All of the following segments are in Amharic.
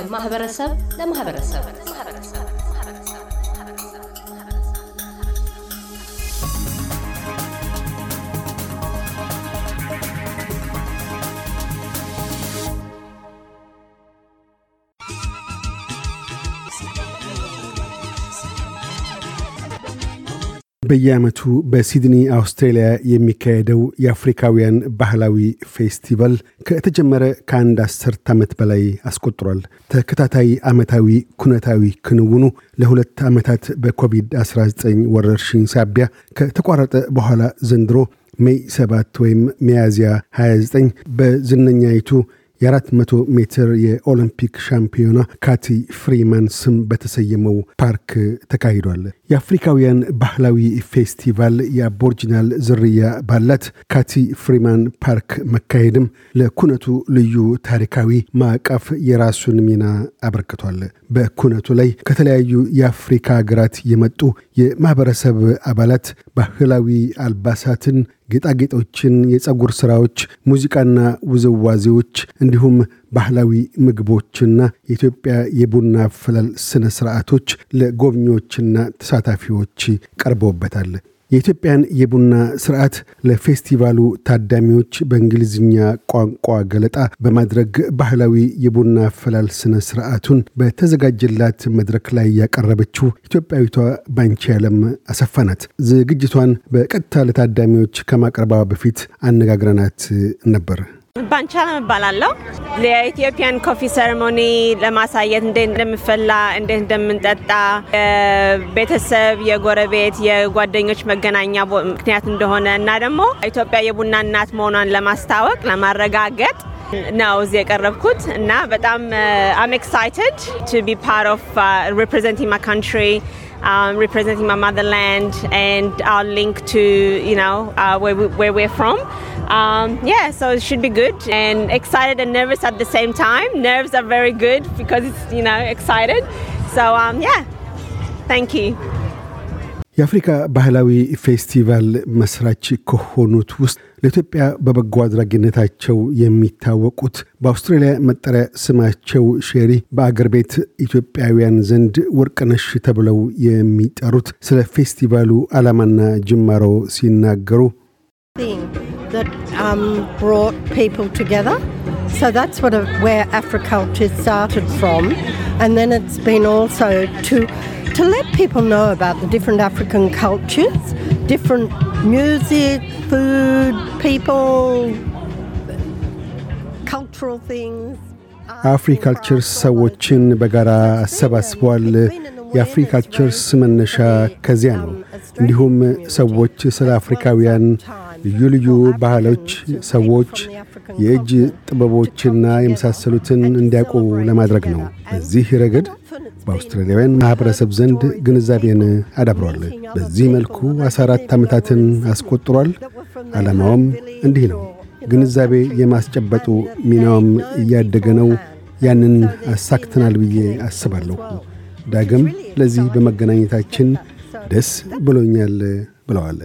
ከማህበረሰብ ለማህበረሰብ በየዓመቱ በሲድኒ አውስትሬልያ የሚካሄደው የአፍሪካውያን ባህላዊ ፌስቲቫል ከተጀመረ ከአንድ አስርት ዓመት በላይ አስቆጥሯል። ተከታታይ ዓመታዊ ኩነታዊ ክንውኑ ለሁለት ዓመታት በኮቪድ-19 ወረርሽኝ ሳቢያ ከተቋረጠ በኋላ ዘንድሮ May 7 ወይም ሚያዝያ 29 በዝነኛይቱ የአራት መቶ ሜትር የኦሎምፒክ ሻምፒዮና ካቲ ፍሪማን ስም በተሰየመው ፓርክ ተካሂዷል። የአፍሪካውያን ባህላዊ ፌስቲቫል የአቦርጂናል ዝርያ ባላት ካቲ ፍሪማን ፓርክ መካሄድም ለኩነቱ ልዩ ታሪካዊ ማዕቀፍ የራሱን ሚና አበርክቷል። በኩነቱ ላይ ከተለያዩ የአፍሪካ ሀገራት የመጡ የማኅበረሰብ አባላት ባህላዊ አልባሳትን ጌጣጌጦችን፣ የጸጉር ሥራዎች፣ ሙዚቃና ውዝዋዜዎች እንዲሁም ባህላዊ ምግቦችና የኢትዮጵያ የቡና አፈላል ሥነ ሥርዓቶች ለጎብኚዎችና ተሳታፊዎች ቀርበውበታል። የኢትዮጵያን የቡና ስርዓት ለፌስቲቫሉ ታዳሚዎች በእንግሊዝኛ ቋንቋ ገለጣ በማድረግ ባህላዊ የቡና አፈላል ስነ ስርዓቱን በተዘጋጀላት መድረክ ላይ ያቀረበችው ኢትዮጵያዊቷ ባንቺ ያለም አሰፋ ናት። ዝግጅቷን በቀጥታ ለታዳሚዎች ከማቅረባ በፊት አነጋግረናት ነበር። ባንቻለም እባላለሁ። የኢትዮጵያን coffee ceremony ለማሳየት እንዴት እንደምፈላ፣ እንዴት እንደምንጠጣ የቤተሰብ፣ የጎረቤት፣ የጓደኞች መገናኛ ምክንያት እንደሆነ እና ደግሞ ኢትዮጵያ የቡና እናት መሆኗን ለማስታወቅ ለማረጋገጥ ነው እዚህ የቀረብኩት እና በጣም I'm excited to be part of representing my country um, representing my motherland and our link to you know uh, where, we, where we're from. Um, yeah, so it should be good and excited and nervous at the same time. Nerves are very good because it's you know excited. So um, yeah, thank you. የአፍሪካ ባህላዊ ፌስቲቫል መስራች ከሆኑት ውስጥ ለኢትዮጵያ በበጎ አድራጊነታቸው የሚታወቁት በአውስትራሊያ መጠሪያ ስማቸው ሼሪ በአገር ቤት ኢትዮጵያውያን ዘንድ ወርቅነሽ ተብለው የሚጠሩት ስለ ፌስቲቫሉ ዓላማና ጅማሮ ሲናገሩ um. So that's what a, where Africulture started from, and then it's been also to to let people know about the different African cultures, different music, food, people, cultural things. አፍሪካልቸርስ ሰዎችን በጋራ አሰባስቧል። የአፍሪካልቸርስ መነሻ ከዚያ ነው። እንዲሁም ሰዎች ስለ አፍሪካውያን ልዩ ልዩ ባህሎች፣ ሰዎች፣ የእጅ ጥበቦችና የመሳሰሉትን እንዲያውቁ ለማድረግ ነው። በዚህ ረገድ በአውስትራሊያውያን ማኅበረሰብ ዘንድ ግንዛቤን አዳብሯል። በዚህ መልኩ 14 ዓመታትን አስቆጥሯል። ዓላማውም እንዲህ ነው። ግንዛቤ የማስጨበጡ ሚናውም እያደገ ነው። ያንን አሳክተናል ብዬ አስባለሁ። ዳግም ለዚህ በመገናኘታችን ደስ ብሎኛል ብለዋል።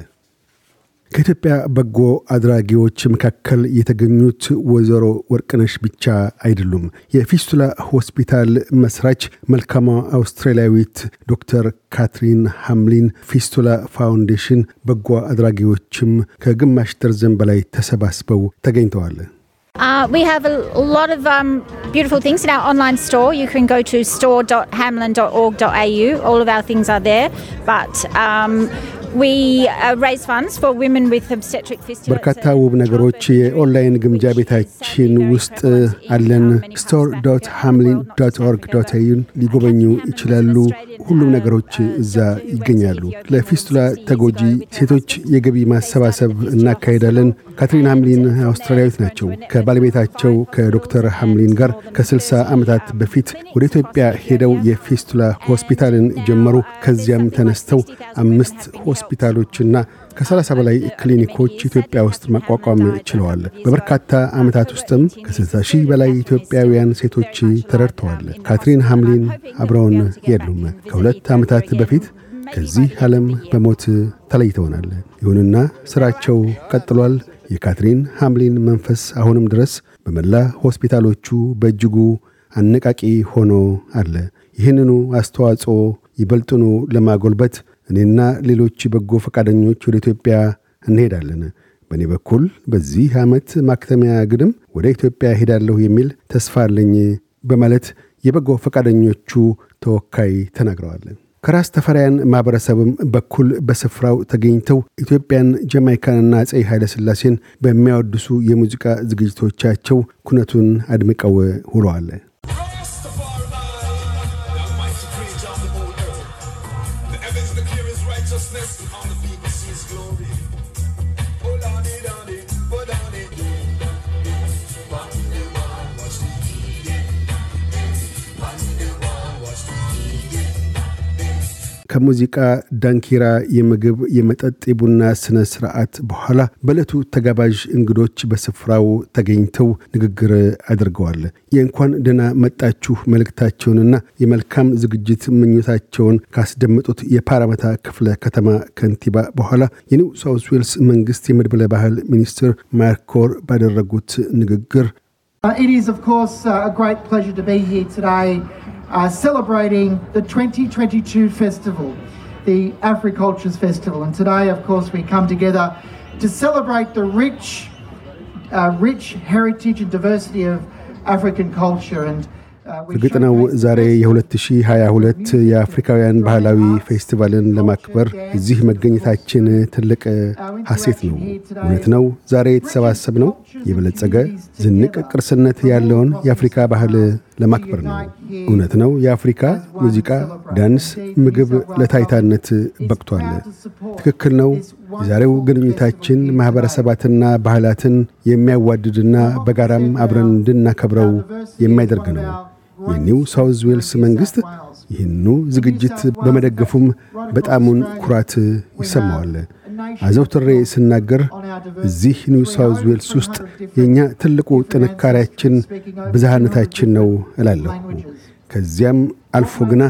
ከኢትዮጵያ በጎ አድራጊዎች መካከል የተገኙት ወይዘሮ ወርቅነሽ ብቻ አይደሉም። የፊስቱላ ሆስፒታል መስራች መልካሟ አውስትራሊያዊት ዶክተር ካትሪን ሃምሊን ፊስቱላ ፋውንዴሽን በጎ አድራጊዎችም ከግማሽ ደርዘን በላይ ተሰባስበው ተገኝተዋል። Uh, we have a, lot of um, beautiful things in our online store. You can go to store.hamlin.org.au. All of our things are there. But um, uh. በርካታ ውብ ነገሮች የኦንላይን ግምጃ ቤታችን ውስጥ አለን። store dot Hamlin dot org dot au ን ሊጎበኙ ይችላሉ። ሁሉም ነገሮች እዛ ይገኛሉ። ለፊስቱላ ተጎጂ ሴቶች የገቢ ማሰባሰብ እናካሄዳለን። ካትሪን ሃምሊን አውስትራሊያዊት ናቸው። ከባለቤታቸው ከዶክተር ሃምሊን ጋር ከ60 ዓመታት በፊት ወደ ኢትዮጵያ ሄደው የፊስቱላ ሆስፒታልን ጀመሩ። ከዚያም ተነስተው አምስት ሆስፒታሎችና ከ30 በላይ ክሊኒኮች ኢትዮጵያ ውስጥ ማቋቋም ችለዋል። በበርካታ ዓመታት ውስጥም ከ60 ሺህ በላይ ኢትዮጵያውያን ሴቶች ተረድተዋል። ካትሪን ሃምሊን አብረውን የሉም። ከሁለት ዓመታት በፊት ከዚህ ዓለም በሞት ተለይተውናል። ይሁንና ሥራቸው ቀጥሏል። የካትሪን ሃምሊን መንፈስ አሁንም ድረስ በመላ ሆስፒታሎቹ በእጅጉ አነቃቂ ሆኖ አለ። ይህንኑ አስተዋጽኦ ይበልጥኑ ለማጎልበት እኔና ሌሎች በጎ ፈቃደኞች ወደ ኢትዮጵያ እንሄዳለን። በእኔ በኩል በዚህ ዓመት ማክተሚያ ግድም ወደ ኢትዮጵያ ሄዳለሁ የሚል ተስፋ አለኝ በማለት የበጎ ፈቃደኞቹ ተወካይ ተናግረዋል። ከራስ ተፈሪያን ማኅበረሰብም በኩል በስፍራው ተገኝተው ኢትዮጵያን፣ ጀማይካንና አፄ ኃይለሥላሴን በሚያወድሱ የሙዚቃ ዝግጅቶቻቸው ኩነቱን አድምቀው ውለዋል። ከሙዚቃ ዳንኪራ፣ የምግብ፣ የመጠጥ፣ የቡና ስነ ስርዓት በኋላ በዕለቱ ተጋባዥ እንግዶች በስፍራው ተገኝተው ንግግር አድርገዋል። የእንኳን ደህና መጣችሁ መልእክታቸውንና የመልካም ዝግጅት ምኞታቸውን ካስደመጡት የፓራመታ ክፍለ ከተማ ከንቲባ በኋላ የኒው ሳውስ ዌልስ መንግስት የመድበለ ባህል ሚኒስትር ማርኮር ባደረጉት ንግግር it is, of course, uh, a great pleasure to be here today uh, celebrating the 2022 festival, the AfriCultures Festival. And today, of course, we come together to celebrate the rich, uh, rich heritage and diversity of African culture. And እርግጥ ነው ዛሬ the የ2022 የአፍሪካውያን ባህላዊ ፌስቲቫልን ለማክበር እዚህ መገኘታችን ትልቅ ሐሴት ነው። እውነት ነው። ዛሬ የተሰባሰብነው የበለጸገ ዝንቅ ቅርስነት ያለውን የአፍሪካ ባህል ለማክበር ነው። እውነት ነው። የአፍሪካ ሙዚቃ፣ ዳንስ፣ ምግብ ለታይታነት በቅቷል። ትክክል ነው። የዛሬው ግንኙታችን ማኅበረሰባትና ባህላትን የሚያዋድድና በጋራም አብረን እንድናከብረው የሚያደርግ ነው። የኒው ሳውዝ ዌልስ መንግሥት ይህኑ ዝግጅት በመደገፉም በጣሙን ኩራት ይሰማዋል። አዘውትሬ ስናገር እዚህ ኒው ሳውዝ ዌልስ ውስጥ የእኛ ትልቁ ጥንካሬያችን ብዝሃነታችን ነው እላለሁ። ከዚያም አልፎ ግና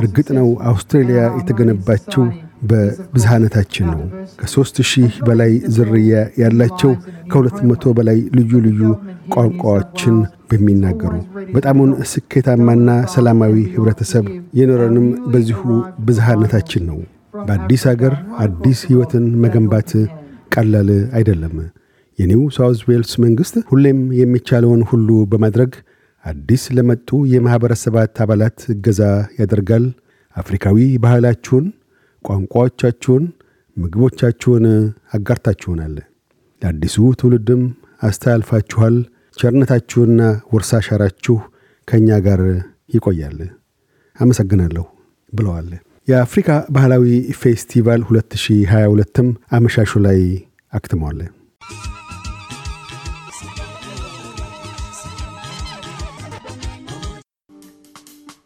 እርግጥ ነው አውስትሬልያ የተገነባችው በብዝሃነታችን ነው። ከሦስት ሺህ በላይ ዝርያ ያላቸው ከሁለት መቶ በላይ ልዩ ልዩ ቋንቋዎችን በሚናገሩ በጣሙን ስኬታማና ሰላማዊ ኅብረተሰብ የኖረንም በዚሁ ብዝሃነታችን ነው። በአዲስ አገር አዲስ ሕይወትን መገንባት ቀላል አይደለም። የኒው ሳውዝ ዌልስ መንግሥት ሁሌም የሚቻለውን ሁሉ በማድረግ አዲስ ለመጡ የማኅበረሰባት አባላት እገዛ ያደርጋል። አፍሪካዊ ባህላችሁን፣ ቋንቋዎቻችሁን፣ ምግቦቻችሁን አጋርታችሁናል። ለአዲሱ ትውልድም አስተላልፋችኋል። ቸርነታችሁና ውርሳ አሻራችሁ ከእኛ ጋር ይቆያል። አመሰግናለሁ ብለዋል። የአፍሪካ ባህላዊ ፌስቲቫል 2022ም አመሻሹ ላይ አክትሟል።